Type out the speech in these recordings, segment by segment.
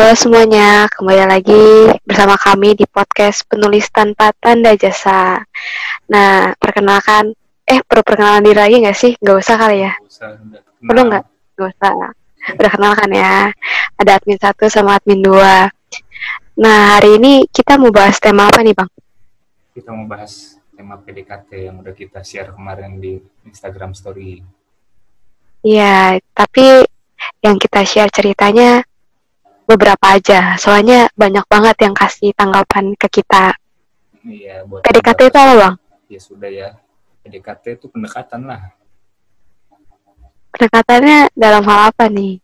Halo semuanya, kembali lagi bersama kami di podcast penulis tanpa tanda jasa. Nah, perkenalkan, eh perlu perkenalan diri lagi nggak sih? Nggak usah kali ya? Perlu nggak? Nggak usah. Udah kenal kan ya? Ada admin satu sama admin dua. Nah, hari ini kita mau bahas tema apa nih, Bang? Kita mau bahas tema PDKT yang udah kita share kemarin di Instagram Story. Iya, tapi yang kita share ceritanya beberapa aja. Soalnya banyak banget yang kasih tanggapan ke kita. Iya, buat PDKT itu apa, Bang? Ya sudah ya. PDKT itu pendekatan lah. Pendekatannya dalam hal apa nih?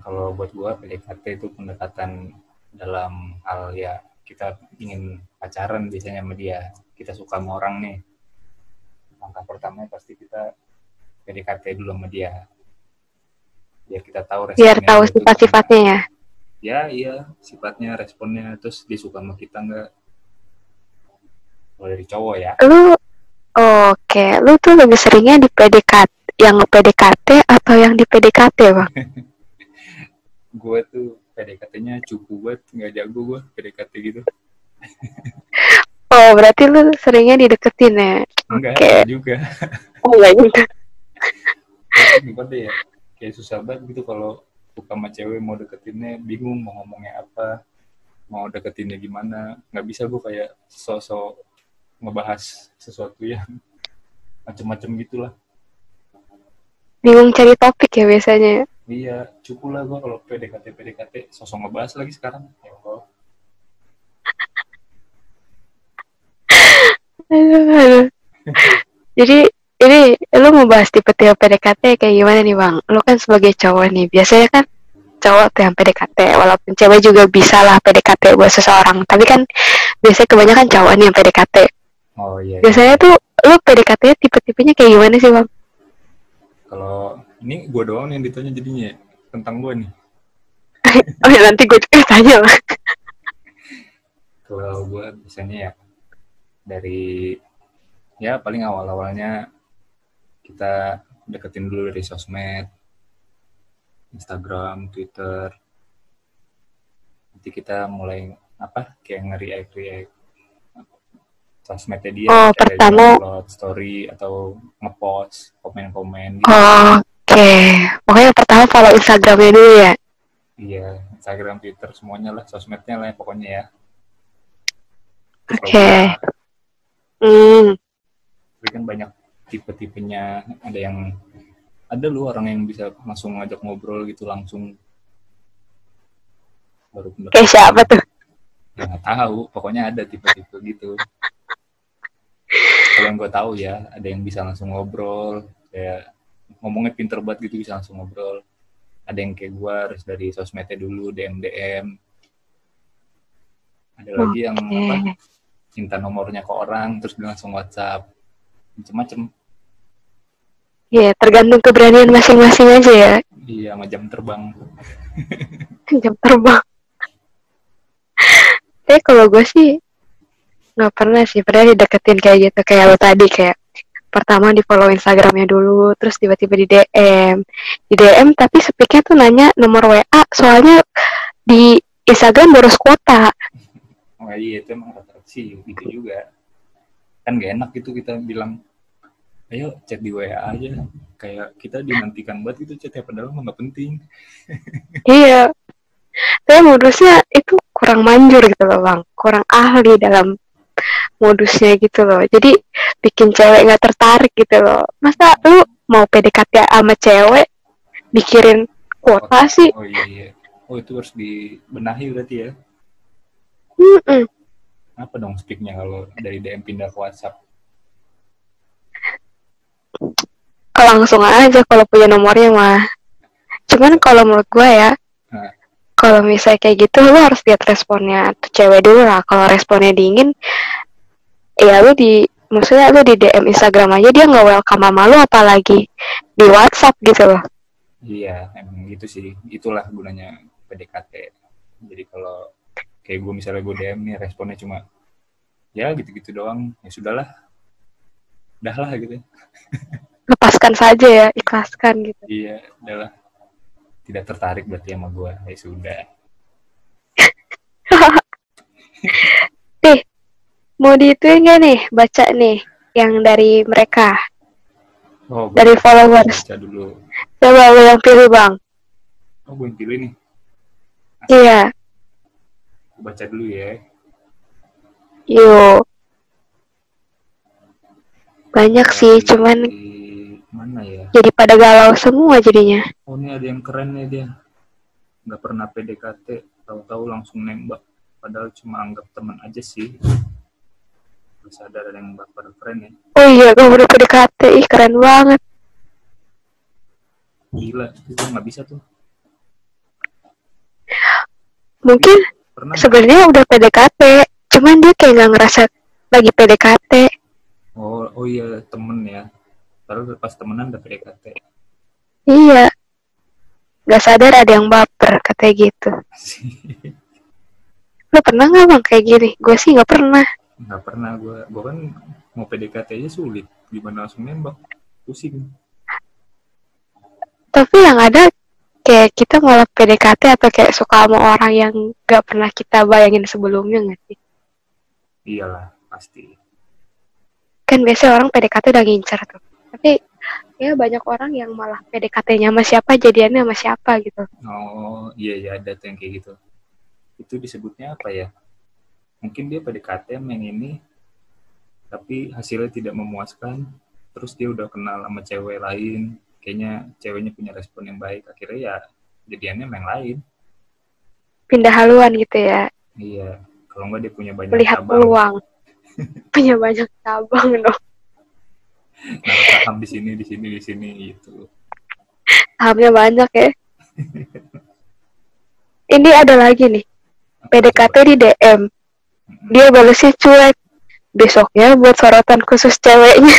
Kalau buat gua PDKT itu pendekatan dalam hal ya kita ingin pacaran biasanya sama dia. Kita suka sama orang nih. Langkah pertama pasti kita PDKT dulu sama dia. Biar kita tahu Biar tahu sifat-sifatnya ya. Ya, iya, sifatnya, responnya, terus dia suka sama kita nggak? Kalau dari cowok ya. Lu oke, lu tuh lebih seringnya di PDKT yang PDKT atau yang di PDKT, Bang? gue tuh PDKT-nya cukup banget, nggak jago gue PDKT gitu. Oh, berarti lu seringnya dideketin ya? Enggak, enggak juga. Oh, enggak juga. Ya? Kayak susah banget gitu kalau suka sama cewek mau deketinnya bingung mau ngomongnya apa, mau deketinnya gimana. Nggak bisa gue kayak sosok ngebahas sesuatu yang macem-macem gitulah. Bingung cari topik ya biasanya. Iya, cukup lah gue kalau PDKT PDKT sosok ngebahas lagi sekarang. Ya Allah. Aduh, aduh. Jadi ini lu mau bahas tipe-tipe PDKT kayak gimana nih bang? Lu kan sebagai cowok nih, biasanya kan cowok tuh yang PDKT, walaupun cewek juga bisa lah PDKT buat seseorang. Tapi kan biasanya kebanyakan cowok nih yang PDKT. Oh iya. iya. Biasanya tuh lu PDKT tipe-tipenya kayak gimana sih bang? Kalau ini gue doang yang ditanya jadinya ya, tentang gue nih. Oh ya nanti gue juga tanya lah. Kalau gue biasanya ya dari ya paling awal-awalnya kita deketin dulu dari sosmed, Instagram, Twitter. Nanti kita mulai apa kayak nge-react react sosmednya dia Oh, pertama- upload story atau ngepost komen-komen gitu. Oke, pokoknya pertama follow Instagramnya dulu ya. Iya, Instagram, Twitter semuanya lah sosmednya lah pokoknya ya. Oke. Hmm, tapi kan banyak tipe-tipenya ada yang ada lu orang yang bisa langsung ngajak ngobrol gitu langsung. Baru pendekatan. kayak siapa tuh? nggak tahu pokoknya ada tipe-tipe gitu. Kalau yang gue tahu ya ada yang bisa langsung ngobrol kayak ngomongnya pinter banget gitu bisa langsung ngobrol. Ada yang kayak gue harus dari sosmednya dulu DM DM ada lagi yang apa minta nomornya ke orang terus dia langsung WhatsApp. Macem-macem Iya, tergantung keberanian masing-masing aja ya. Iya, sama jam terbang. Jam terbang. Tapi kalau gue sih nggak pernah sih pernah dideketin kayak gitu kayak lo tadi kayak pertama di follow Instagramnya dulu terus tiba-tiba di DM di DM tapi speaknya tuh nanya nomor WA soalnya di Instagram boros kuota Oh iya, itu emang rata-rata sih gitu juga. Kan gak enak gitu kita bilang, ayo chat di WA aja. Kayak kita dinantikan banget gitu chat ya, padahal mah gak penting. iya tapi modusnya itu kurang manjur gitu loh bang kurang ahli dalam modusnya gitu loh jadi bikin cewek nggak tertarik gitu loh masa lu mau PDKT sama cewek mikirin kuota sih Oh iya, iya. Oh itu harus dibenahi berarti ya. Mm-mm. Apa dong speaknya kalau dari DM pindah ke WhatsApp? Langsung aja kalau punya nomornya mah cuman kalau menurut gue ya Nah. kalau misalnya kayak gitu lu harus lihat responnya tuh cewek dulu lah kalau responnya dingin ya lu di maksudnya lu di DM Instagram aja dia nggak welcome sama lu apalagi di WhatsApp gitu loh Iya, emang gitu sih. Itulah gunanya PDKT. Jadi kalau kayak gue misalnya gue DM nih responnya cuma ya gitu-gitu doang, ya sudahlah. Udah lah gitu. lepaskan saja ya ikhlaskan gitu Iya, udahlah. Tidak tertarik berarti sama gue. Ya sudah. Nih, mau diituin gak nih? Baca nih yang dari mereka. Oh, Dari followers. Baca dulu. Coba lo yang pilih bang. Oh, gue yang pilih nih. Iya, Gue baca dulu ya. yuk. Banyak sih, cuman mana ya? jadi pada galau semua jadinya. Oh, ini ada yang keren nih dia. Nggak pernah PDKT, tahu-tahu langsung nembak. Padahal cuma anggap teman aja sih. Terus ada yang baper keren ya. Oh iya, gue udah PDKT, ih keren banget. Gila, itu nggak bisa tuh. Mungkin Pernah? sebenarnya udah PDKT, cuman dia kayak nggak ngerasa lagi PDKT. Oh, oh iya temen ya. Padahal pas temenan udah PDKT. Iya. Gak sadar ada yang baper, katanya gitu. Lo pernah nggak bang kayak gini? Gue sih nggak pernah. nggak pernah gue. Gue kan mau PDKT aja sulit. Gimana langsung nembak? Pusing. Tapi yang ada kayak kita malah PDKT atau kayak suka sama orang yang gak pernah kita bayangin sebelumnya nggak sih? Iyalah, pasti. Kan biasanya orang PDKT udah ngincer tuh. Tapi ya banyak orang yang malah PDKT-nya sama siapa, jadiannya sama siapa gitu. Oh, iya iya ada tuh yang kayak gitu. Itu disebutnya apa ya? Mungkin dia PDKT yang ini, tapi hasilnya tidak memuaskan. Terus dia udah kenal sama cewek lain, kayaknya ceweknya punya respon yang baik. Akhirnya ya jadiannya yang lain. Pindah haluan gitu ya. Iya, kalau nggak dia punya banyak Melihat cabang. peluang. Punya banyak cabang dong. Naruh saham di sini, di sini, di sini gitu. Sahamnya banyak ya. Ini ada lagi nih. PDKT di DM. Dia balesnya cuek. Besoknya buat sorotan khusus ceweknya.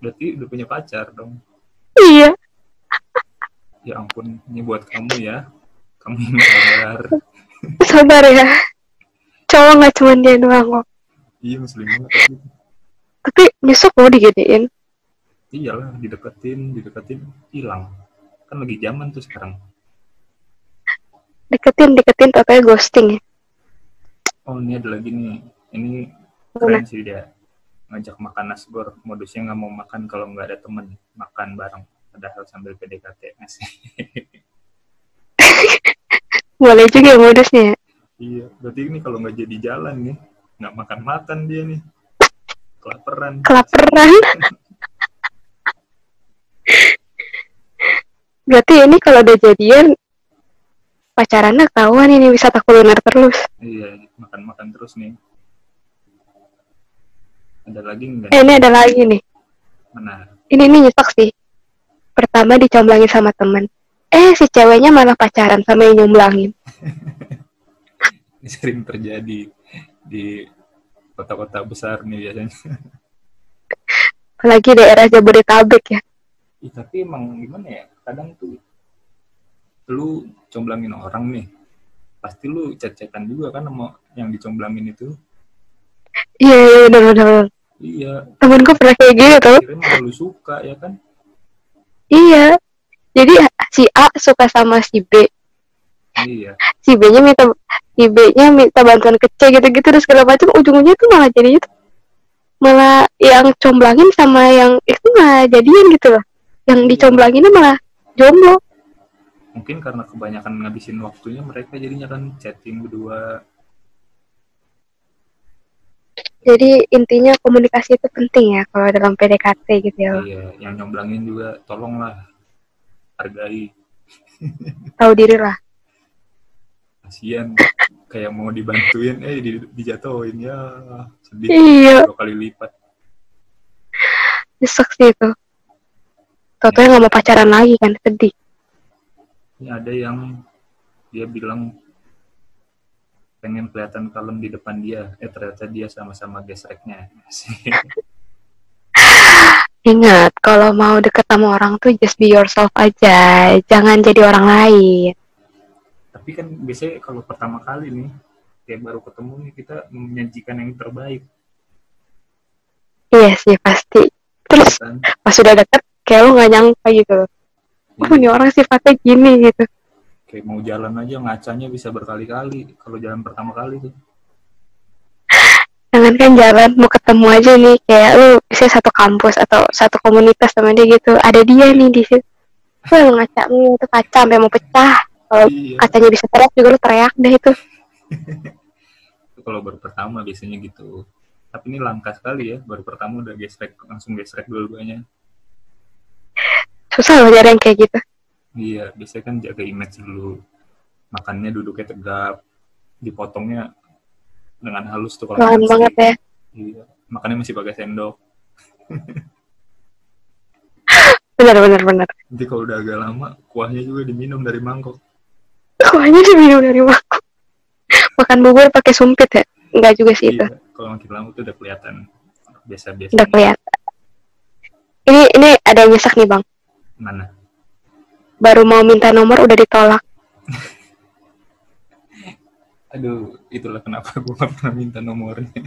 Berarti udah punya pacar dong. iya. Ya ampun, ini buat kamu ya. Kamu yang sabar. Sabar ya. Cowok nggak cuma dia doang kok. Iya, muslim banget. Tapi. Besok mau diginiin. Iyalah, dideketin, dideketin, hilang. Kan lagi zaman tuh sekarang. Deketin, deketin, tapi ghosting ya. Oh, ini ada lagi nih. Ini keren sih dia. Ngajak makan nasgor. Modusnya nggak mau makan kalau nggak ada temen. Makan bareng. Padahal sambil PDKT. Asik. Boleh juga ya modusnya ya. iya, berarti ini kalau nggak jadi jalan nih. Nggak makan-makan dia nih. Kelaperan. Kelaperan. Berarti ini kalau udah jadian pacarannya kawan ini wisata kuliner terus. Iya, makan-makan terus nih. Ada lagi nggak? Eh, ini ada lagi nih. Mana? Ini ini nyesek sih. Pertama dicomblangin sama temen. Eh, si ceweknya malah pacaran sama yang nyomblangin. Ini sering terjadi di kota-kota besar nih biasanya. Apalagi daerah Jabodetabek ya. Ih, tapi emang gimana ya? Kadang tuh lu comblangin orang nih. Pasti lu chat-chatan juga kan sama yang dicomblangin itu. Iya, iya bener, bener, bener. Iya, Temenku pernah kayak gitu tau. akhirnya lu suka ya kan? Iya. Jadi si A suka sama si B. Iya, Si B-nya minta si B-nya minta bantuan ke C gitu-gitu terus segala macam ujung-ujungnya tuh malah jadi itu malah yang comblangin sama yang itu nggak jadian gitu loh. Yang dicomblanginnya malah jomblo. mungkin karena kebanyakan ngabisin waktunya mereka jadinya kan chatting berdua. Jadi intinya komunikasi itu penting ya kalau dalam PDKT gitu ya. Iya, yang nyomblangin juga tolonglah hargai. Tahu diri lah. Kasian kayak mau dibantuin eh di, dijatuhin ya sedih Iya, dua kali lipat. nyesek sih itu. Toto nggak mau pacaran lagi kan sedih. Ini ada yang dia bilang pengen kelihatan kalem di depan dia, eh ternyata dia sama-sama gesreknya. Ingat, kalau mau deket sama orang tuh just be yourself aja, jangan jadi orang lain. Tapi kan biasanya kalau pertama kali nih, kayak baru ketemu nih kita menyajikan yang terbaik Iya sih pasti. Terus kan. pas sudah deket, kayak lu nggak nyangka gitu. Oh, ini orang sifatnya gini gitu. kayak mau jalan aja ngacanya bisa berkali-kali kalau jalan pertama kali tuh jangan kan jalan mau ketemu aja nih kayak lu bisa satu kampus atau satu komunitas sama dia gitu ada dia nih di situ lu ngaca lu itu kaca sampai mau pecah kalau iya. kacanya bisa teriak juga lu teriak deh itu. Itu kalau baru pertama biasanya gitu. Tapi ini langka sekali ya baru pertama udah gesrek langsung gesrek dua-duanya. Susah loh nyari yang kayak gitu. Iya biasanya kan jaga image dulu. Makannya duduknya tegap dipotongnya dengan halus tuh kalau masih- banget ya. Iya makannya masih pakai sendok. Benar benar benar. Nanti kalau udah agak lama kuahnya juga diminum dari mangkok kuahnya sih minum dari mangkok makan bubur pakai sumpit ya? Enggak juga sih itu. Iya kalau makin lama tuh udah kelihatan. Biasa-biasa. Udah kelihatan. Ini ini ada yang nyesek nih bang. Mana? Baru mau minta nomor udah ditolak. Aduh itulah kenapa gue gak pernah minta nomornya.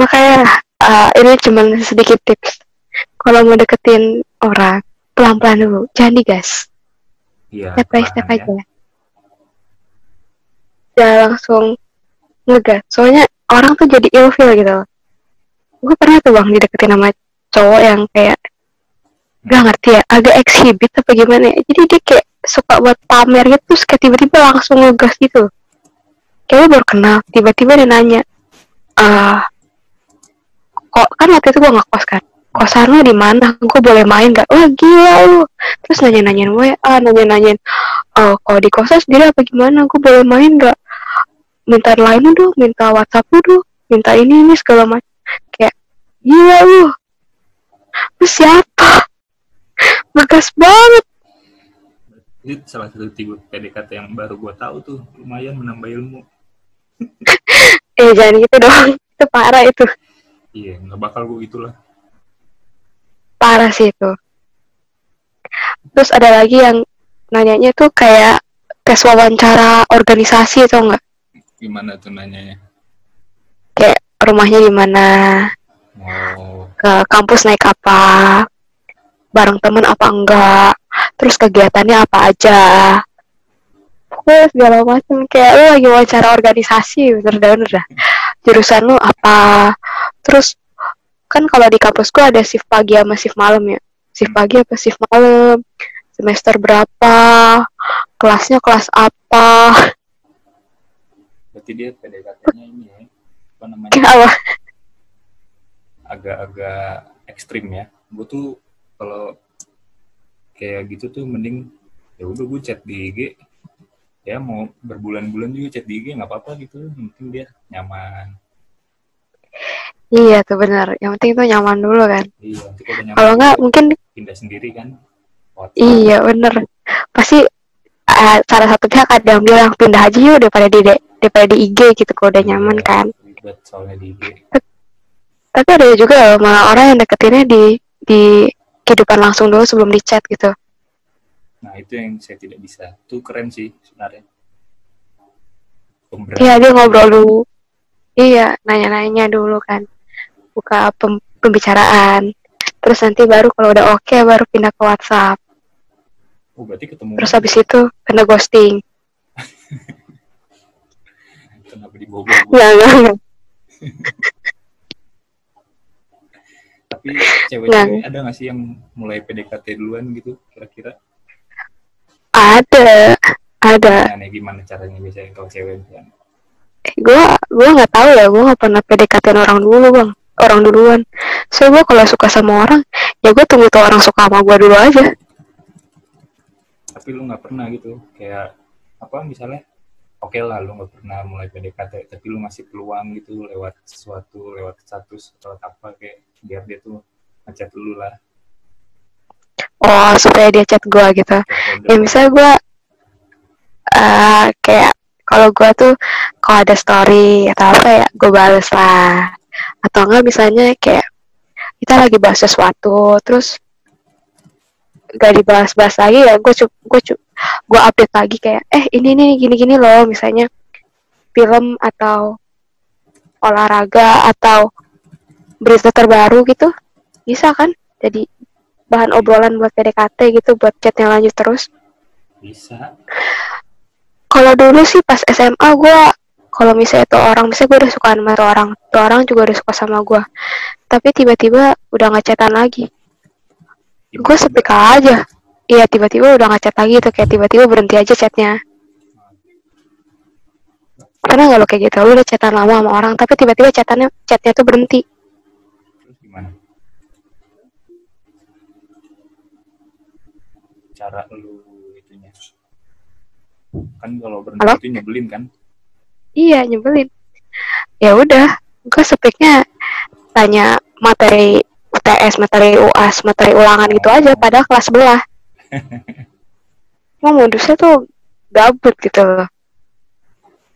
Makanya uh, ini cuman sedikit tips. Kalau mau deketin orang pelan-pelan dulu. Jangan digas iya step by step ya. aja. jangan langsung ngegas. Soalnya orang tuh jadi ilfeel gitu. Loh gue pernah tuh bang dideketin sama cowok yang kayak gak ngerti ya agak exhibit apa gimana ya. Jadi dia kayak suka buat pamer gitu terus kayak tiba-tiba langsung ngegas gitu. Kayaknya baru kenal tiba-tiba dia nanya ah kok kan waktu itu gue ngekos kan kosan lo di mana? Gue boleh main gak wah gila lu. Terus nanya-nanyain WA nanya-nanyain oh kalau di kosan sendiri apa gimana? Gue boleh main gak minta line lu dong minta WhatsApp lu dong minta ini ini segala macam. Kayak gila lu. Lu siapa? Ngegas banget. Itu salah satu tipe PDKT yang baru gue tahu tuh. Lumayan menambah ilmu. Eh jangan gitu dong. Itu parah itu. Iya nggak bakal gue gitulah parah sih itu. Terus ada lagi yang nanyanya tuh kayak tes wawancara organisasi atau enggak gimana tuh nanyanya? Kayak rumahnya di mana oh ke kampus naik apa bareng temen apa enggak terus kegiatannya apa aja. Pokoknya segala macam kayak lu lagi wawancara organisasi bener-bener dah. Jurusan lu apa terus kan kalau di kampus gua ada shift pagi sama shift malam ya. Shift pagi apa shift malam? Semester berapa? Kelasnya kelas apa? Berarti dia PDKT-nya ini ya apa namanya? Kayak apa? Agak-agak ekstrim ya. Gue tuh kalau kayak gitu tuh mending ya udah gue chat di IG ya mau berbulan-bulan juga chat di IG nggak apa-apa gitu. Penting dia nyaman iya tuh benar yang penting tuh nyaman dulu kan iya kalau udah nyaman kalau enggak dia mungkin pindah sendiri kan WhatsApp. Iya bener Pasti eh, salah satu pihak ada yang bilang pindah aja yuk daripada di daripada di IG gitu kalau udah nyaman Iya, kan. ribet soalnya di IG Tapi ada juga loh, malah orang yang deketinnya di di kehidupan langsung dulu sebelum di chat gitu. nah itu yang saya tidak bisa tuh keren sih sebenarnya Pemberani. Iya dia ngobrol dulu. Iya nanya-nanya dulu kan. Buka pem- pembicaraan. Terus nanti baru kalau udah oke baru pindah ke WhatsApp. oh berarti ketemu Terus habis itu kena ghosting. kenapa dibobol Enggak, enggak, enggak. tapi cewek-cewek ada nggak sih yang mulai PDKT duluan gitu kira-kira Ada, ada. Nah, gimana caranya biasanya kalau cewek kan? gue gue nggak tahu ya gue nggak pernah PDKT orang dulu bang orang duluan. So gue kalau suka sama orang ya gue tunggu tuh orang suka sama gue dulu aja. Tapi lu nggak pernah gitu. Kayak apa misalnya oke lah lu nggak pernah mulai PDKT tapi lu ngasih peluang gitu lewat sesuatu lewat status atau apa kayak biar dia tuh ngechat dulu lah. Oh supaya dia chat gue gitu. Ya misalnya gue eh kayak kalau gue tuh kalau ada story atau apa ya gue bales lah atau enggak misalnya kayak kita lagi bahas sesuatu terus gak dibahas-bahas lagi ya gue cup gue cup gue update lagi kayak eh ini nih gini-gini loh misalnya film atau olahraga atau berita terbaru gitu bisa kan? Jadi bahan obrolan buat PDKT gitu buat chatnya lanjut terus. Bisa. Kalau dulu sih pas SMA gue kalau misalnya itu orang misalnya gue udah suka sama tuh orang tuh orang juga udah suka sama gue tapi tiba-tiba udah nggak chatan lagi. Gue sepik aja. Iya tiba-tiba udah nggak chat lagi tuh kayak tiba-tiba berhenti aja chatnya. Karena nggak lo kayak gitu? Lo udah chatan lama sama orang tapi tiba-tiba chatannya chatnya tuh berhenti. Terus gimana? Cara lu itunya. Kan kalau berhenti Halo? itu nyebelin kan iya nyebelin. Ya udah gue sepiknya tanya materi UTS materi UAS materi ulangan gitu aja padahal kelas sebelah. Cuma modusnya tuh gabut gitu loh.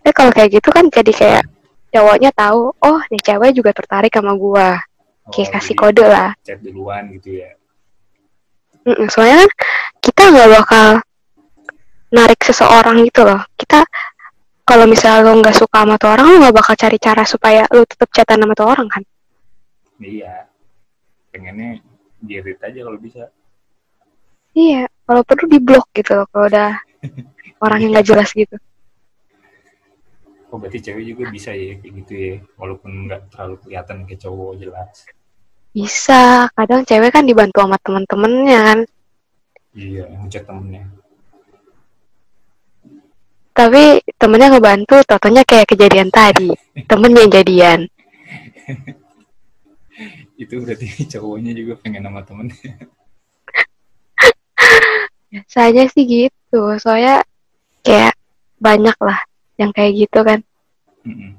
Tapi kalau kayak gitu kan jadi kayak cowoknya tahu oh nih cewek juga tertarik sama gua. Kayak Oh, kasih kode lah. chat duluan gitu ya. Soalnya kan kita nggak bakal narik seseorang gitu loh. Kita kalau misalnya lo nggak suka sama tuh orang lo nggak bakal cari cara supaya lo tetap chatan sama tuh orang kan? Iya. Pengennya dirit aja kalau bisa. Iya kalau perlu di blok gitu kalau udah orang yang nggak jelas gitu. Oh berarti cewek juga bisa ya kayak gitu ya? Walaupun nggak terlalu kelihatan kayak cowok jelas. Bisa. Kadang cewek kan dibantu sama temen-temennya kan? Iya ngechat temennya tapi temennya ngebantu totonya kayak kejadian tadi. Temennya yang jadian. Itu berarti cowoknya juga pengen sama temennya. Biasanya sih gitu. Soalnya kayak banyak lah yang kayak gitu kan. Mm-mm.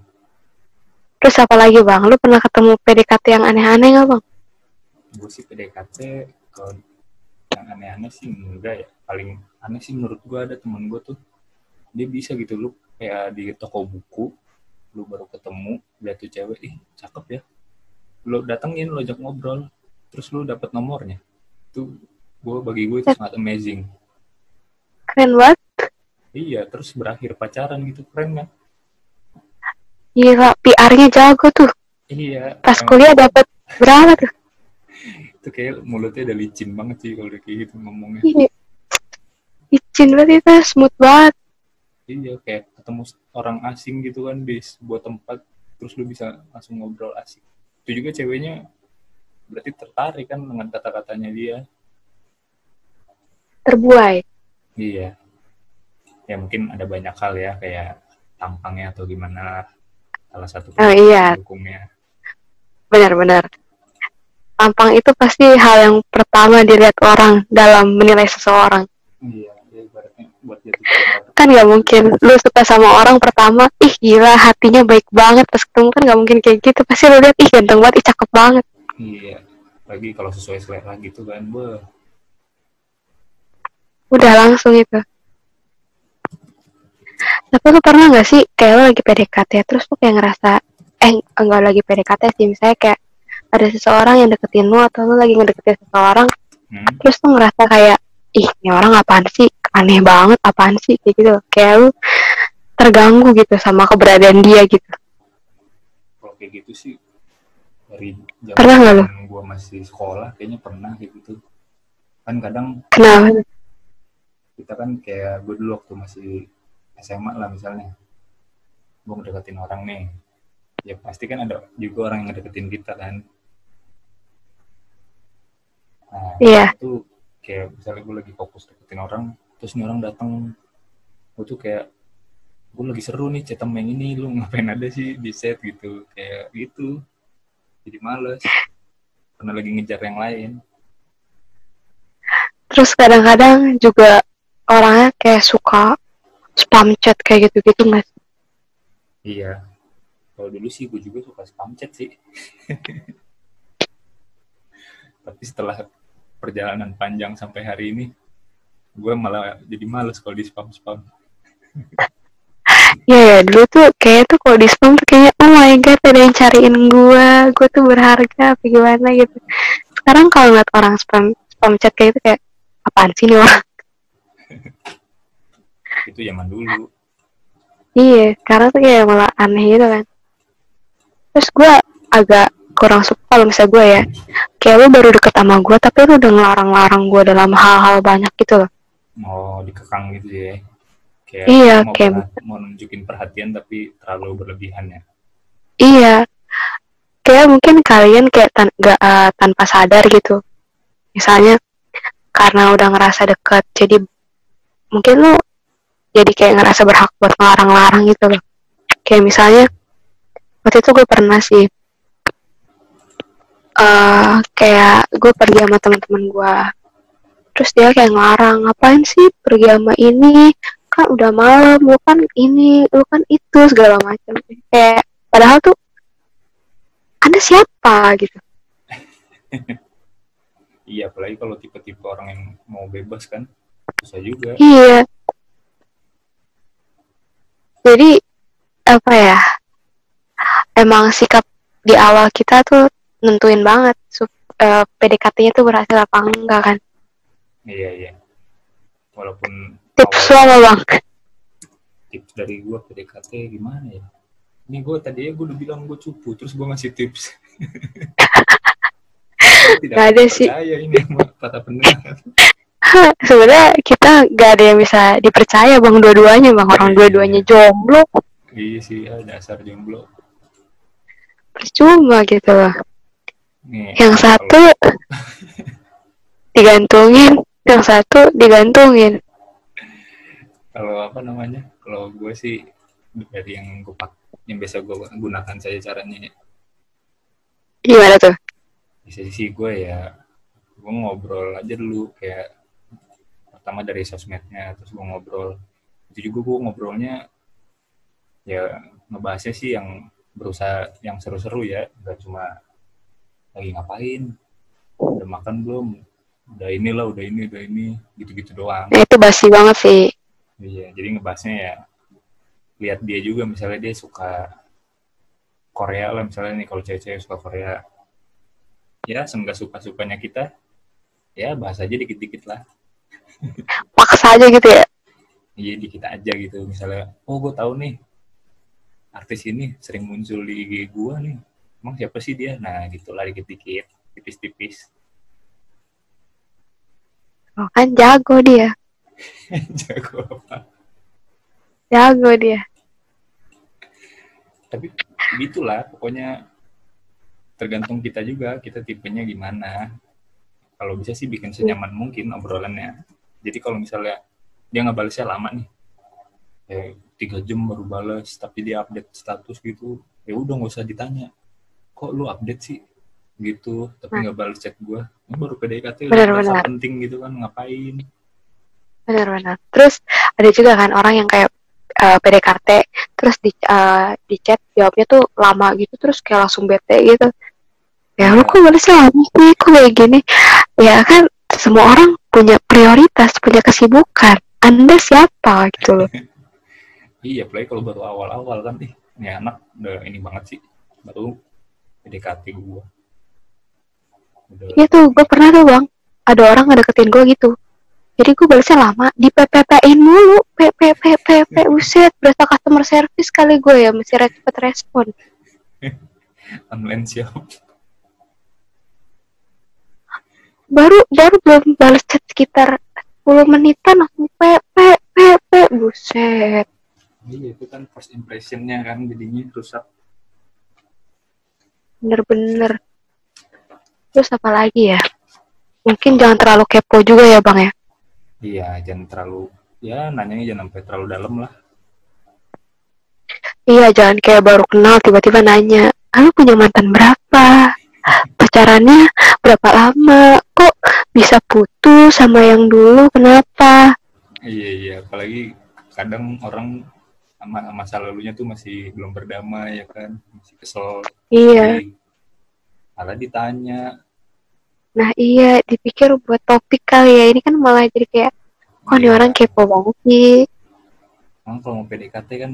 terus apa lagi bang? Lu pernah ketemu PDKT yang aneh-aneh nggak bang? Gue sih PDKT kalau yang aneh-aneh sih enggak ya paling aneh sih menurut gue ada temen gue tuh dia bisa gitu lu kayak di toko buku lu baru ketemu lihat tuh cewek ih cakep ya. Lu datengin lu ajak ngobrol terus lu dapet nomornya. Itu gue bagi gue itu sangat amazing. Keren banget. Iya terus berakhir pacaran gitu keren kan? Gila PR-nya jago tuh. Iya pas emang. kuliah dapat berapa tuh? Itu kayak mulutnya udah licin banget sih kalau kayak gitu ngomongnya. Iya. Licin banget itu smooth banget iya kayak ketemu orang asing gitu kan di sebuah tempat terus lu bisa langsung ngobrol asik. Itu juga ceweknya berarti tertarik kan dengan kata-katanya dia. Terbuai. Iya. Ya mungkin ada banyak hal ya kayak tampangnya atau gimana. Salah satu Oh, iya. pendukungnya. Benar-benar tampang itu pasti hal yang pertama dilihat orang dalam menilai seseorang. Iya. ya, buat jatuh cinta kan nggak mungkin. Lu suka sama orang pertama ih gila hatinya baik banget. Pas ketemu kan nggak mungkin kayak gitu. Pasti lu lihat ih ganteng banget ih cakep banget. Iya. Lagi kalau sesuai selera gitu kan beh udah langsung itu. Tapi lu pernah nggak sih kayak lu lagi PDKT terus lu kayak ngerasa eh enggak lagi PDKT sih. Misalnya kayak ada seseorang yang deketin lu atau lu lagi ngedeketin seseorang hmm? terus lu ngerasa kayak ih ini orang apaan sih aneh banget apaan sih? Kayak gitu. Kayak lu terganggu gitu sama keberadaan dia gitu. Kalau kayak gitu sih dari Pernah nggak lu? zaman gue masih sekolah kayaknya pernah kayak gitu. Kan kadang kenapa? kita kan kayak gue dulu waktu masih SMA lah misalnya. Gue ngedeketin orang nih. Ya pasti kan ada juga orang yang ngedeketin kita kan. Nah Iya. itu kayak misalnya gue lagi fokus deketin orang terus nih orang datang gue tuh kayak gue lagi seru nih chat yang ini lu ngapain ada sih di set? Gitu. Kayak gitu. Jadi males. Karena lagi ngejar yang lain. Terus kadang-kadang juga orangnya kayak suka spam chat kayak gitu-gitu mas. Iya. Kalau dulu sih gue juga suka spam chat sih. Tapi setelah perjalanan panjang sampai hari ini, gue malah jadi males kalau di spam spam. Iya ya dulu tuh kayak tuh kalau di spam tuh kayaknya oh my god ada yang cariin gua. Gua tuh berharga apa gimana gitu. Sekarang kalau ngeliat orang spam spam chat kayak gitu kayak apaan sih nih orang? Itu zaman dulu. iya sekarang tuh kayak malah aneh gitu kan. Terus gua agak kurang suka kalau misalnya gue ya. Kayak lu baru deket sama gue tapi lu udah ngelarang-larang gue dalam hal-hal banyak gitu loh mau dikekang gitu ya kayak Iya, mau, kayak- mau nunjukin perhatian tapi terlalu berlebihan ya Iya, kayak mungkin kalian kayak tan gak, eh, tanpa sadar gitu. Misalnya karena udah ngerasa deket, jadi mungkin lu jadi kayak ngerasa berhak buat ngelarang-larang gitu loh. Kayak misalnya waktu itu gue pernah sih, eh kayak gue pergi sama teman-teman gue, terus dia kayak ngelarang, ngapain sih pergi sama ini? Kan udah malam, lu kan ini, lu kan itu segala macam. Kayak padahal tuh anda siapa? Gitu. Iya apalagi kalau tipe-tipe orang yang mau bebas kan susah juga. Iya. Jadi apa ya emang sikap di awal kita tuh nentuin banget sup- eh, PDKT-nya tuh berhasil apa enggak kan iya iya. Walaupun tips awal- apa bang. tips dari gue PDKT gimana ya? Ini gue tadi gue udah bilang gue cupu terus gue ngasih tips. Tidak Nggak ada sih. ini kata pendengar sebenarnya kita gak ada yang bisa dipercaya bang dua-duanya bang. Orang Iya. dua-duanya jomblo. Iya sih ya, dasar jomblo. Percuma gitu loh nih yang satu digantungin yang satu digantungin. Kalau apa namanya? Kalau gue sih dari yang gue pak yang biasa gue gunakan saja caranya ya. gimana tuh? Di sisi gue ya gue ngobrol aja dulu kayak pertama dari sosmednya terus gue ngobrol. Itu juga gue ngobrolnya ya ngebahasnya sih yang berusaha yang seru-seru ya. Nggak cuma lagi ngapain udah makan belum udah inilah udah ini udah ini gitu-gitu doang nah, itu basi banget sih Iya, jadi ngebahasnya ya lihat dia juga misalnya dia suka Korea lah misalnya nih kalau cewek-cewek suka Korea. Ya, seenggak suka-sukanya kita ya bahas aja dikit-dikit lah. paksa aja gitu ya Iya, dikit aja gitu. Misalnya, oh gue tahu nih artis ini sering muncul di IG gua nih. Emang siapa sih dia? Nah, gitulah dikit-dikit, tipis-tipis. Oh, kan jago dia. Jago apa? jago dia. Tapi gitulah pokoknya tergantung kita juga kita tipenya gimana. Kalau bisa sih bikin senyaman mungkin obrolannya. Jadi kalau misalnya dia nggak balasnya lama nih kayak tiga jam baru balas tapi dia update status gitu ya udah nggak usah ditanya kok lu update sih gitu tapi nggak balas chat gue ini baru PDKT udah penting gitu kan ngapain? Benar-benar terus ada juga kan orang yang kayak eh, PDKT terus di eh, di chat jawabnya tuh lama gitu terus kayak langsung bete gitu. Ya lu kok balasnya lama sih kok kayak gini? Ya kan semua orang punya prioritas punya kesibukan. Anda siapa? Gitu loh. Iya, apalagi kalau baru awal-awal kan, ih, ini anak udah ini banget sih, baru PDKT gue. Iya tuh gue pernah tuh bang. Ada orang ngedeketin gue gitu. Jadi gue balasnya lama di PPP-in mulu. PPPPP uset berasa customer service kali gue ya mesti cepet respon. Online baru baru belum balas chat sekitar 10 menitan langsung PPPP buset. Iya, itu kan first impressionnya kan jadinya rusak. bener-bener terus apa lagi ya? Mungkin jangan terlalu kepo juga ya bang ya? Iya, jangan terlalu, ya nanyanya jangan sampai terlalu dalam lah. iya jangan kayak baru kenal tiba-tiba nanya lu punya mantan berapa? Pacarannya berapa lama? Kok bisa putus sama yang dulu? Kenapa? Iya, iya, apalagi kadang orang sama masa lalunya tuh masih belum berdamai ya kan, masih kesel. iya. Malah ditanya, nah iya dipikir buat topik kali ya ini kan malah jadi kayak kok nih Iya. orang kepo banget sih Emang kalau mau PDKT kan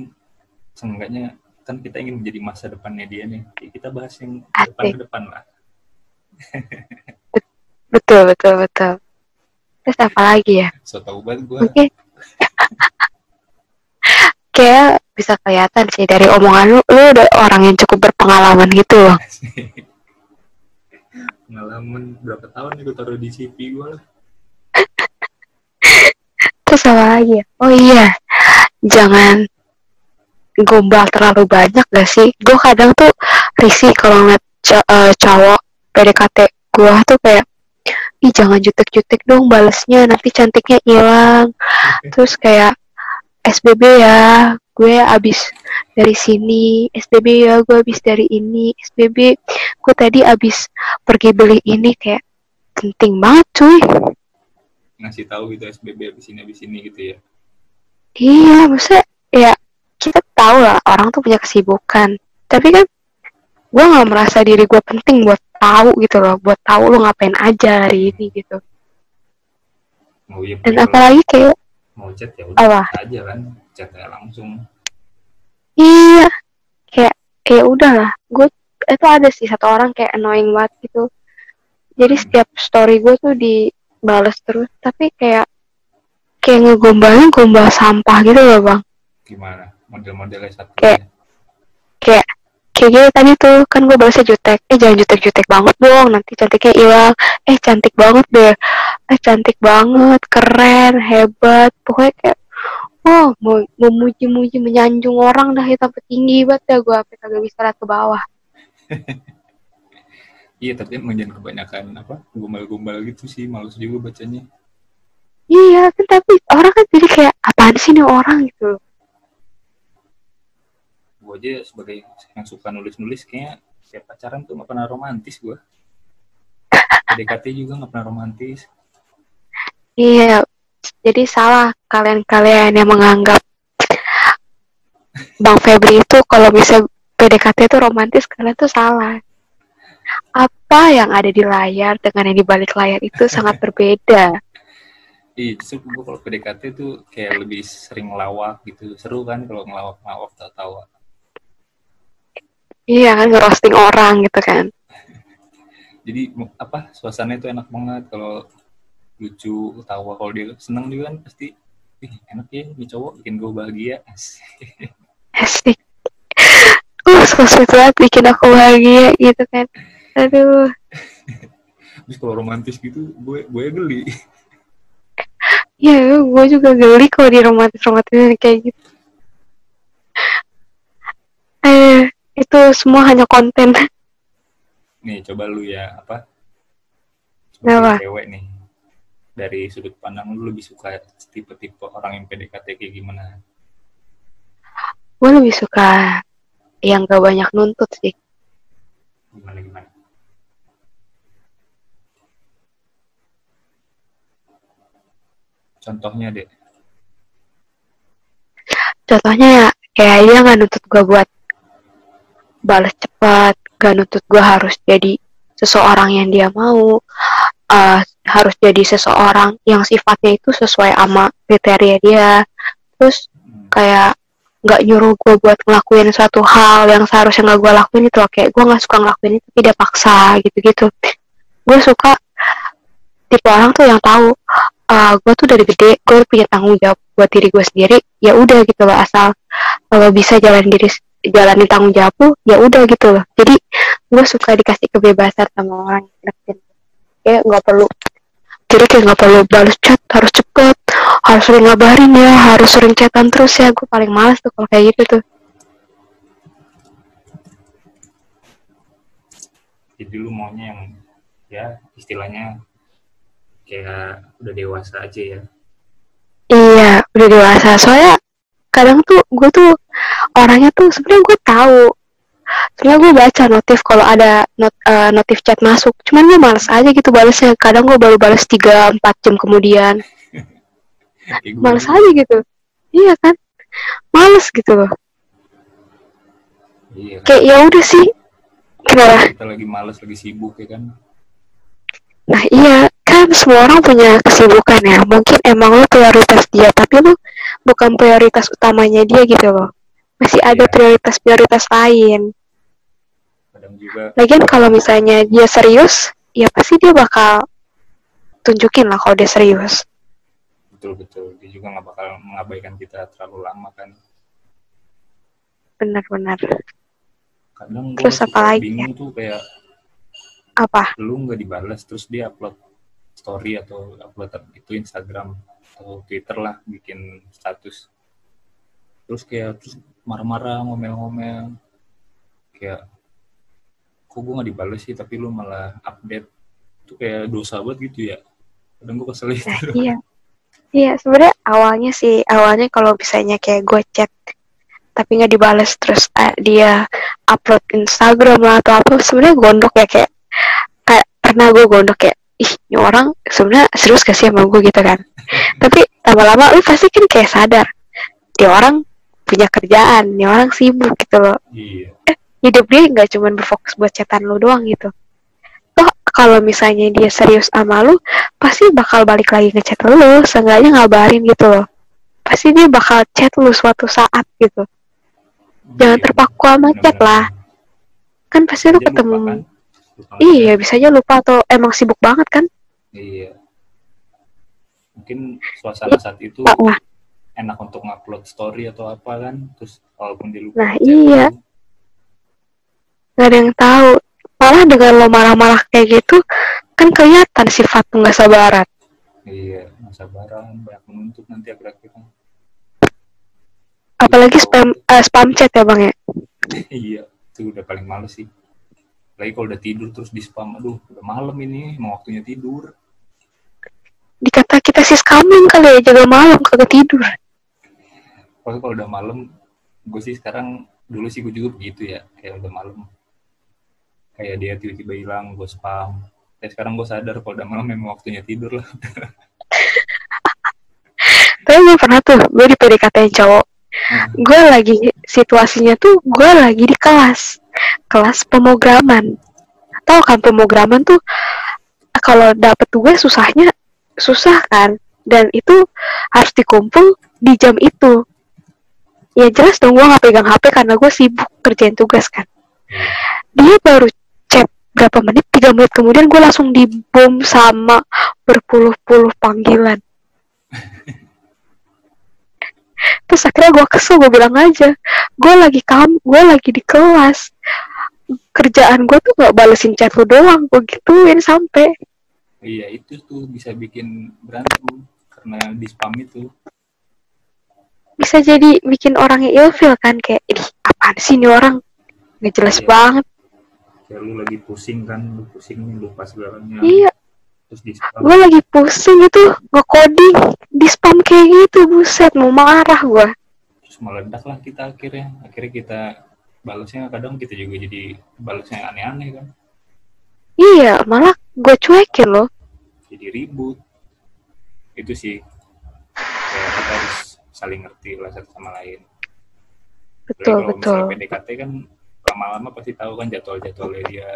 seenggaknya kan kita ingin menjadi masa depannya dia nih. Ya, kita bahas yang depan ke depan lah. betul betul betul terus apa lagi ya So tau banget gue. Oke. Kayak bisa kelihatan sih dari omongan lu, lu udah orang yang cukup berpengalaman gitu loh. Pengalaman. Berapa tahun gue taruh di CV gue lah. terus apa lagi ya? Oh iya. Jangan gombal terlalu banyak gak sih? Gue kadang tuh risih kalau ngeliat uh, cowok PDKT gue tuh kayak ih jangan jutek-jutek dong balesnya nanti cantiknya hilang. Terus kayak SBB ya gue abis dari sini SBB ya gue abis dari ini. SBB gue tadi abis pergi beli ini kayak penting banget cuy. Ngasih tahu gitu SBB abis ini abis ini gitu ya? Iya maksudnya ya kita tahu lah orang tuh punya kesibukan. Tapi kan gue nggak merasa diri gue penting buat tahu gitu loh buat tahu lo ngapain aja hari ini gitu. Oh, iya, dan apalagi kayak mau chat ya udah aja kan chat langsung. Iya. Kayak kayak udah lah gue itu ada sih satu orang kayak annoying banget gitu. Jadi hmm. setiap story gue tuh dibales terus. Tapi kayak kayak ngegombalnya gombal sampah gitu loh bang. Gimana? Model-modelnya satu kayak kayak kayak gitu tadi tuh. Kan gue balasnya jutek. Eh jangan jutek-jutek banget dong. Nanti cantiknya hilang. Eh cantik banget deh. Eh cantik banget. Keren. Hebat. Pokoknya kayak oh mau memuji-muji menyanjung orang dah itu sampai tinggi banget ya gue sampai kagak bisa lihat ke bawah. Iya tapi menjadi kebanyakan apa gombal-gombal gitu sih males juga bacanya. Iya kan tapi orang kan jadi kayak apaan sih nih orang? gitu. Gue aja sebagai yang suka nulis-nulis kayaknya siap pacaran tuh gak pernah romantis gue PDKT juga gak pernah romantis. Iya jadi salah kalian-kalian yang menganggap Bang Febri itu kalau bisa PDKT itu romantis kalian tuh salah apa yang ada di layar dengan yang di balik layar itu sangat berbeda Iya, justru gue kalau PDKT tuh kayak lebih sering lawak gitu. Seru kan kalau ngelawak-ngelawak tawa-tawa. Iya kan ngerosting orang gitu kan. Jadi apa suasana itu enak banget kalau lucu tawa kalau dia seneng juga kan pasti Ih, enak ya ini cowok bikin gue bahagia. Asik. Asik uh sosmed banget bikin aku bahagia gitu kan. Aduh. Terus kalau romantis gitu gue gue geli. Iya, gue juga geli kalau di romantis romantis kayak gitu. Eh, itu semua hanya konten. Nih coba lu ya apa? Kenapa? cewek nih dari sudut pandang lu lebih suka tipe-tipe orang yang PDKT kayak gimana? Gue lebih suka yang gak banyak nuntut sih. Gimana gimana? Contohnya deh contohnya ya kayak dia nggak nuntut gue buat balas cepat gak nutut gue harus jadi seseorang yang dia mau uh, harus jadi seseorang yang sifatnya itu sesuai sama kriteria dia. Terus kayak nggak nyuruh gue buat ngelakuin suatu hal yang seharusnya nggak gue lakuin itu kayak gue nggak suka ngelakuin itu tidak paksa gitu-gitu. Gue suka tipe orang tuh yang tahu uh, gue tuh dari gede gue punya tanggung jawab buat diri gue sendiri ya udah gitu loh. Asal kalau bisa jalan diri jalani tanggung jawab lu ya udah gitu loh. Jadi gue suka dikasih kebebasan sama orang yang deketin kayak nggak perlu jadi kayak nggak perlu balas chat harus cepet harus sering ngabarin ya harus sering chatan terus ya. Gue paling males tuh kalau kayak gitu tuh. Jadi lu maunya yang ya istilahnya kayak udah dewasa aja ya? Iya udah dewasa. Soalnya kadang tuh gue tuh orangnya tuh sebenarnya gue tahu sebenarnya gue baca notif kalau ada not, uh, notif chat masuk. Cuman gue males aja gitu balasnya. Kadang gue baru balas tiga empat jam kemudian. Males aja gitu. Iya kan? Males gitu loh. Iya, kan? kayak ya udah sih. Kenapa? Kita lagi males lagi sibuk ya kan? Nah iya. Kan semua orang punya kesibukan ya. Mungkin emang lo prioritas dia tapi lo bukan prioritas utamanya dia gitu loh masih ada iya. prioritas-prioritas lain. Lagian kalau misalnya dia serius ya pasti dia bakal tunjukin lah kalau dia serius. Betul betul. Dia juga nggak bakal mengabaikan kita terlalu lama kan. Benar-benar. Kadang terus apa lagi? bingung tuh kayak apa? lu nggak dibalas terus dia upload story atau upload itu Instagram atau Twitter lah bikin status. Terus kayak terus marah-marah ngomel-ngomel. Kayak kok gue gak dibales sih tapi lu malah update. Itu kayak dosa banget gitu ya. Kadang gue kesel itu nah, iya. Iya sebenarnya awalnya sih awalnya kalau misalnya kayak gue chat tapi nggak dibales terus uh, dia upload Instagram lah atau apa sebenarnya gondok ya kayak kayak pernah gue gondok kayak ih ini orang sebenarnya serius gak sih sama gue gitu kan. Tapi lama-lama lu pasti kan kayak sadar dia orang punya kerjaan. Dia orang sibuk gitu loh. Iya. Eh, hidup dia nggak cuma berfokus buat chatan lu doang gitu. Toh kalau misalnya dia serius sama lu pasti bakal balik lagi ngechat lu. Seenggaknya ngabarin gitu loh. Pasti dia bakal chat lu suatu saat gitu. Jangan Iya. terpaku sama chat lah. Kan pasti lu lupa ketemu. kan? Lupa iya ngechat. bisa aja lupa atau emang sibuk banget kan? Iya. Mungkin suasana saat itu Pak enak untuk ngupload story atau apa kan terus walaupun lupa Nah, iya. lu, nggak ada yang tahu. Malah dengan lo marah-marah kayak gitu kan kelihatan sifat nggak sabaran iya nggak sabaran banyak menuntut nanti akhir-akhirnya apalagi spam eh, spam chat ya bang ya? Iya itu udah paling males sih. Lagi kalau udah tidur terus di spam. Aduh udah malam ini mau waktunya tidur. Dikata kita sis coming kali ya jaga malam kagak tidur Pokoknya kalau udah malam gue sih sekarang dulu sih gue juga begitu ya. Kayak udah malam. Kayak dia tiba-tiba hilang gue spam. Tapi sekarang gue sadar kalau udah malam memang waktunya tidur lah. Tapi gue pernah tuh gue di PDKT cowok. Nah, gue lagi situasinya tuh gue lagi di kelas. Kelas pemrograman. Tahu kan pemrograman tuh kalau dapet tugas susahnya susah kan? Dan itu harus dikumpul di jam itu ya jelas dong gue nggak pegang HP karena gue sibuk kerjain tugas kan. Dia baru chat berapa menit tiga menit kemudian gue langsung dibom sama berpuluh-puluh panggilan. Terus akhirnya gue kesel gue bilang aja gue lagi kam gue lagi di kelas. Kerjaan gue tuh nggak balesin chat lu doang gue gituin sampai. Iya itu tuh bisa bikin berantem karena di spam itu bisa jadi bikin orangnya ilfil kan kayak ih apaan sih ini orang? Nggak jelas Iya. banget. Kayak lu lagi pusing kan lu pusing nih lupa segalanya. Iya. Terus di spam. Gue lagi pusing itu nge-coding di spam kayak gitu buset mau marah gue terus meledak lah kita akhirnya. Akhirnya kita balasnya kadang kita juga jadi balasnya aneh-aneh kan. Iya malah gue cuekin loh. Jadi ribut. Itu sih. Kayak kita harus saling ngerti lah satu sama lain. Betul kalau betul. Misalnya PDKT kan lama-lama pasti tahu kan jadwal-jadwalnya dia.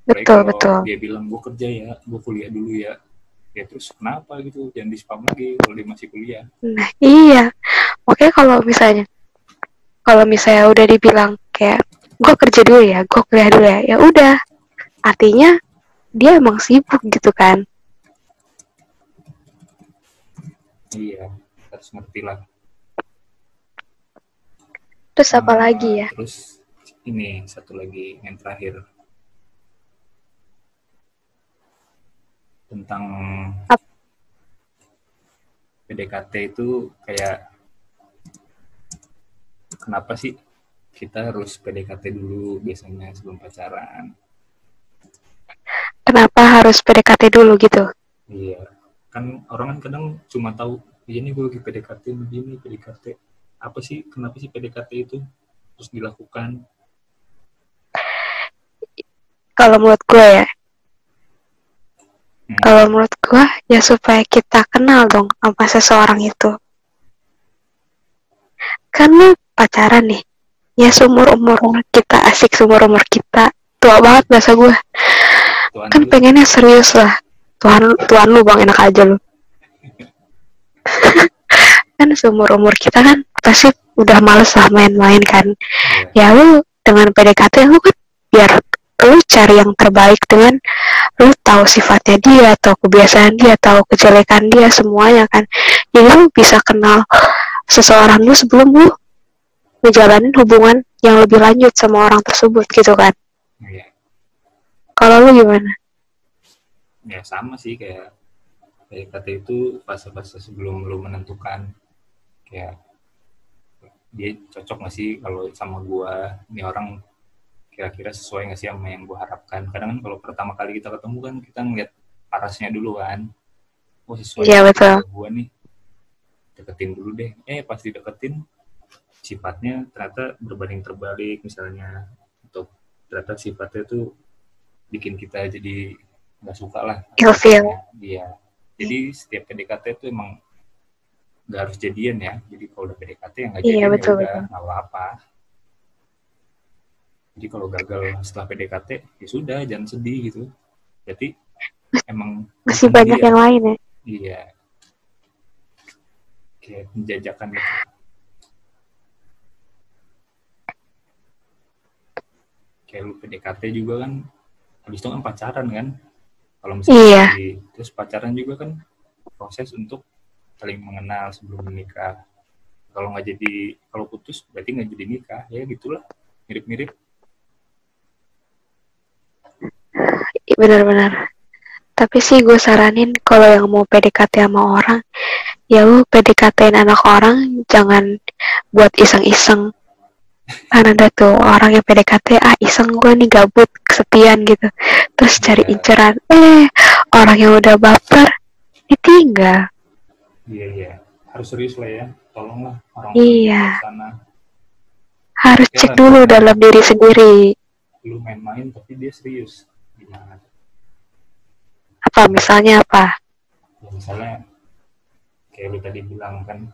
Apalagi betul kalau betul. dia bilang gue kerja ya gue kuliah dulu ya. Ya terus kenapa gitu? Jangan di spam lagi kalau dia masih kuliah. Nah, iya. Oke, kalau misalnya kalau misalnya udah dibilang kayak gue kerja dulu ya, gue kuliah dulu ya, ya udah. Artinya dia emang sibuk gitu kan. Iya harus ngerti lah Terus apa Nah, lagi ya? terus ini satu lagi yang terakhir tentang Ap- PDKT itu kayak kenapa sih kita harus PDKT dulu biasanya sebelum pacaran Kenapa harus PDKT dulu gitu? iya kan orang kan kadang cuma tahu iya nih gue lagi PDKT begini PDKT apa sih kenapa sih PDKT itu terus dilakukan Kalau menurut gue ya, Hmm. kalau menurut gue ya supaya kita kenal dong sama seseorang itu. Lu pacaran nih, ya seumur umur kita asik seumur umur kita tua banget bahasa gue. Tuhan kan pengennya serius lah Tuhan Tuhan lu bang enak aja lu. Kan seumur umur kita kan pasti udah males lah main-main kan. Ya lu dengan PDKT lu kan biar lu cari yang terbaik dengan lu tahu sifatnya dia atau kebiasaan dia tahu kejelekan dia semuanya kan. Jadi lu bisa kenal seseorang lu sebelum lu ngejalanin hubungan yang lebih lanjut sama orang tersebut gitu kan. Iya. kalau lu gimana ya sama sih kayak PDKT itu fase-fase sebelum lu menentukan kayak dia cocok gak sih kalau sama gua ini orang kira-kira sesuai gak sih sama yang gua harapkan? Kadang kan kalau pertama kali kita ketemu kan kita ngeliat parasnya dulu kan. Oh sesuai Iya, betul. gua nih. Deketin dulu deh. Eh pas dideketin sifatnya ternyata berbanding terbalik misalnya. Atau ternyata sifatnya tuh bikin kita jadi nggak suka lah Ilfeel. iya jadi setiap PDKT itu emang nggak harus jadian ya jadi kalau udah PDKT yang nggak Iya, jadian betul, ya udah betul. nggak apa-apa jadi kalau gagal setelah PDKT ya sudah jangan sedih gitu jadi emang Masih banyak dia. yang lain ya. iya kayak penjajakan gitu kayak lu PDKT juga kan habis itu kan pacaran kan kalau misalnya Iya. di- terus pacaran juga kan proses untuk saling mengenal sebelum menikah kalau nggak jadi kalau putus berarti nggak jadi nikah ya gitulah mirip-mirip Iya, Benar-benar. Tapi sih gue saranin kalau yang mau PDKT sama orang, ya lu PDKT-in anak orang, jangan buat iseng-iseng. Kan ada tuh orang yang PDKT, ah iseng gue nih gabut, kesepian gitu. Terus cari Iya. inceran, eh orang yang udah baper, ditinggal. iya iya harus serius lah ya tolonglah orang Iya. sana Harus Iya, cek dulu iya. dalam diri sendiri. lu main-main tapi dia serius gimana Apa misalnya apa? ya misalnya kayak lu tadi bilang kan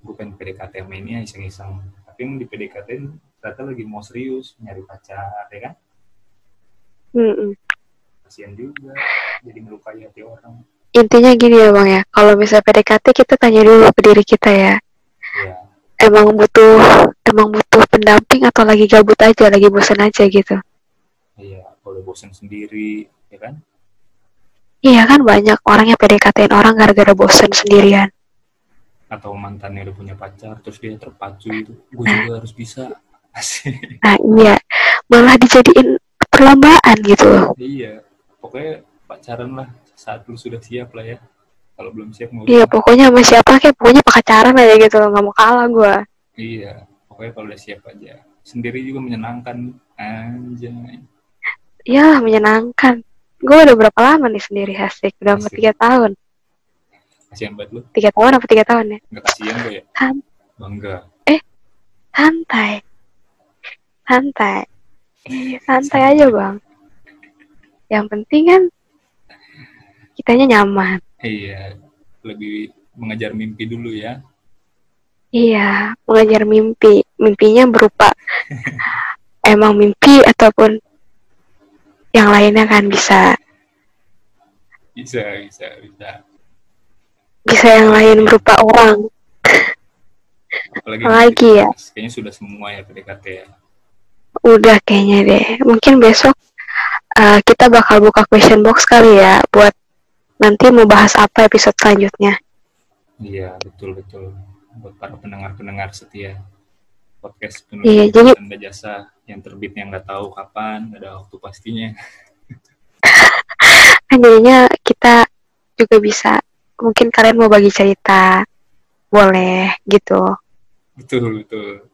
bukan PDKT sama ini ya iseng-iseng yang di PDKT ternyata lagi mau serius nyari pacar ya kan Mm-mm. kasihan juga jadi melukai hati orang Intinya gini ya bang ya, kalau misalnya PDKT kita tanya dulu ke diri kita ya, ya emang butuh emang butuh pendamping atau lagi gabut aja, lagi bosan aja gitu. iya kalau bosan sendiri ya kan Iya kan banyak orang yang PDKT-in orang gara-gara bosan sendirian. Atau mantannya udah punya pacar terus dia terpacu itu gue juga harus bisa. Asik. Nah iya, malah dijadiin perlombaan gitu. Loh. iya. Pokoknya pacaran lah. Saat lu sudah siap lah ya. Kalau belum siap nggak Iya pokoknya sama siapa kayak pokoknya pacaran aja gitu loh, nggak mau kalah gue. Iya, pokoknya kalau udah siap aja. Sendiri juga menyenangkan. Aja. Iya menyenangkan. Gue udah berapa lama nih sendiri asik, udah hampir tiga tahun. Kasihan banget lu, Tiga tahun apa tiga tahun ya? nggak kasihan gue ya? Kan. Bangga. Santai, santai, Iya, santai aja bang. Yang penting kan kitanya nyaman. Iya, lebih mengejar mimpi dulu ya. Iya, mengejar mimpi. Mimpinya berupa emang mimpi ataupun yang lainnya kan bisa. Bisa, bisa, bisa. Bisa yang lain berupa orang. Apalagi, Apalagi ya? Kayaknya sudah semua ya PDKT ya. Udah kayaknya deh. Mungkin besok uh, kita bakal buka question box kali ya buat nanti mau bahas apa episode selanjutnya. Iya, betul, betul. Buat para pendengar-pendengar setia podcast Iya, penulis jadi- tanda jasa yang terbitnya nggak tahu kapan, nggak ada waktu pastinya. Jadinya kita juga bisa mungkin kalian mau bagi cerita boleh gitu. Betul, betul.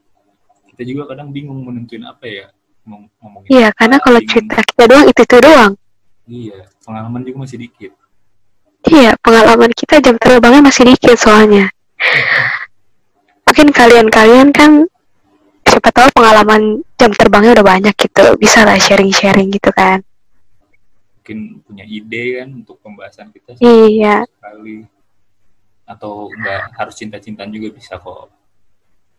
Kita juga kadang bingung menentuin apa ya. Ngom- Ngomongin Iya, karena kalau bingung. cerita kita doang itu itu doang. Iya, pengalaman juga masih dikit. Iya, pengalaman kita jam terbangnya masih dikit soalnya. Mungkin kalian-kalian kan siapa tahu pengalaman jam terbangnya udah banyak gitu, bisa lah sharing-sharing gitu kan. Mungkin punya ide kan untuk pembahasan kita Iya, sekali. Atau nggak harus cinta-cintaan juga bisa kok.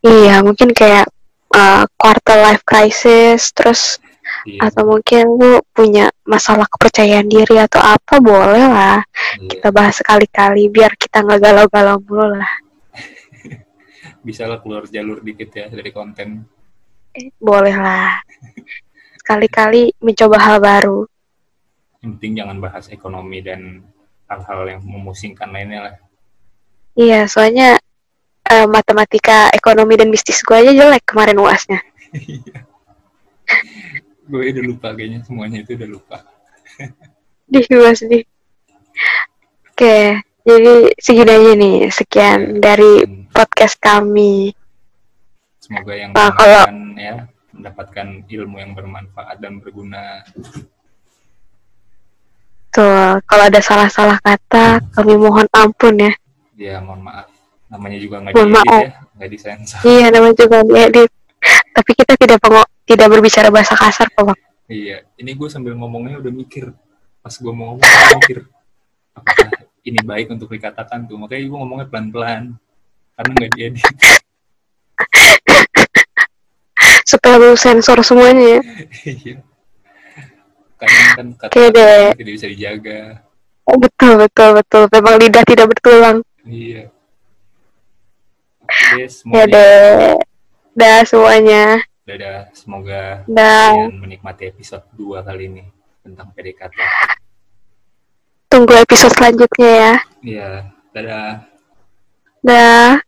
iya mungkin kayak uh, quarter life crisis, terus Iya, atau mungkin lu punya masalah kepercayaan diri atau apa boleh lah iya. kita bahas sekali-kali biar kita nggak galau-galau mulu lah. Bisa lah keluar jalur dikit ya dari konten. Boleh lah. Sekali-kali mencoba hal baru. Yang penting jangan bahas ekonomi dan hal-hal yang memusingkan lainnya lah. Iya, soalnya eh, matematika, ekonomi, dan bisnis gue aja jelek kemarin uasnya. Gue udah lupa kayaknya semuanya itu udah lupa. Sedih gue sedih. Oke, jadi segini aja nih. Sekian Ya. dari Hmm. podcast kami. Semoga yang Nah, kalau- ya mendapatkan ilmu yang bermanfaat dan berguna. Tuh, kalau ada salah-salah kata, kami mohon ampun ya. Ya mohon maaf. Namanya juga nggak diedit maaf. ya, nggak disensor. Iya, namanya juga diedit. Tapi kita tidak pengo- tidak berbicara bahasa kasar kok, Bang. Iya, ini gue sambil ngomongnya udah mikir. Pas gue mau ngomong, gue mikir, apakah ini baik untuk dikatakan tuh? Makanya gue ngomongnya pelan-pelan. Karena nggak diedit. Supaya lu sensor semuanya ya. Iya. Kadang kan kata deh. tidak bisa dijaga. Oh, betul, betul, betul. Memang lidah tidak bertulang. Iya. Oke, Ya semuanya. deh. Dah semuanya. Dadah, semoga Dah. kalian menikmati episode 2 kali ini tentang PDKT. Tunggu episode selanjutnya ya. Iya, dadah. Dah.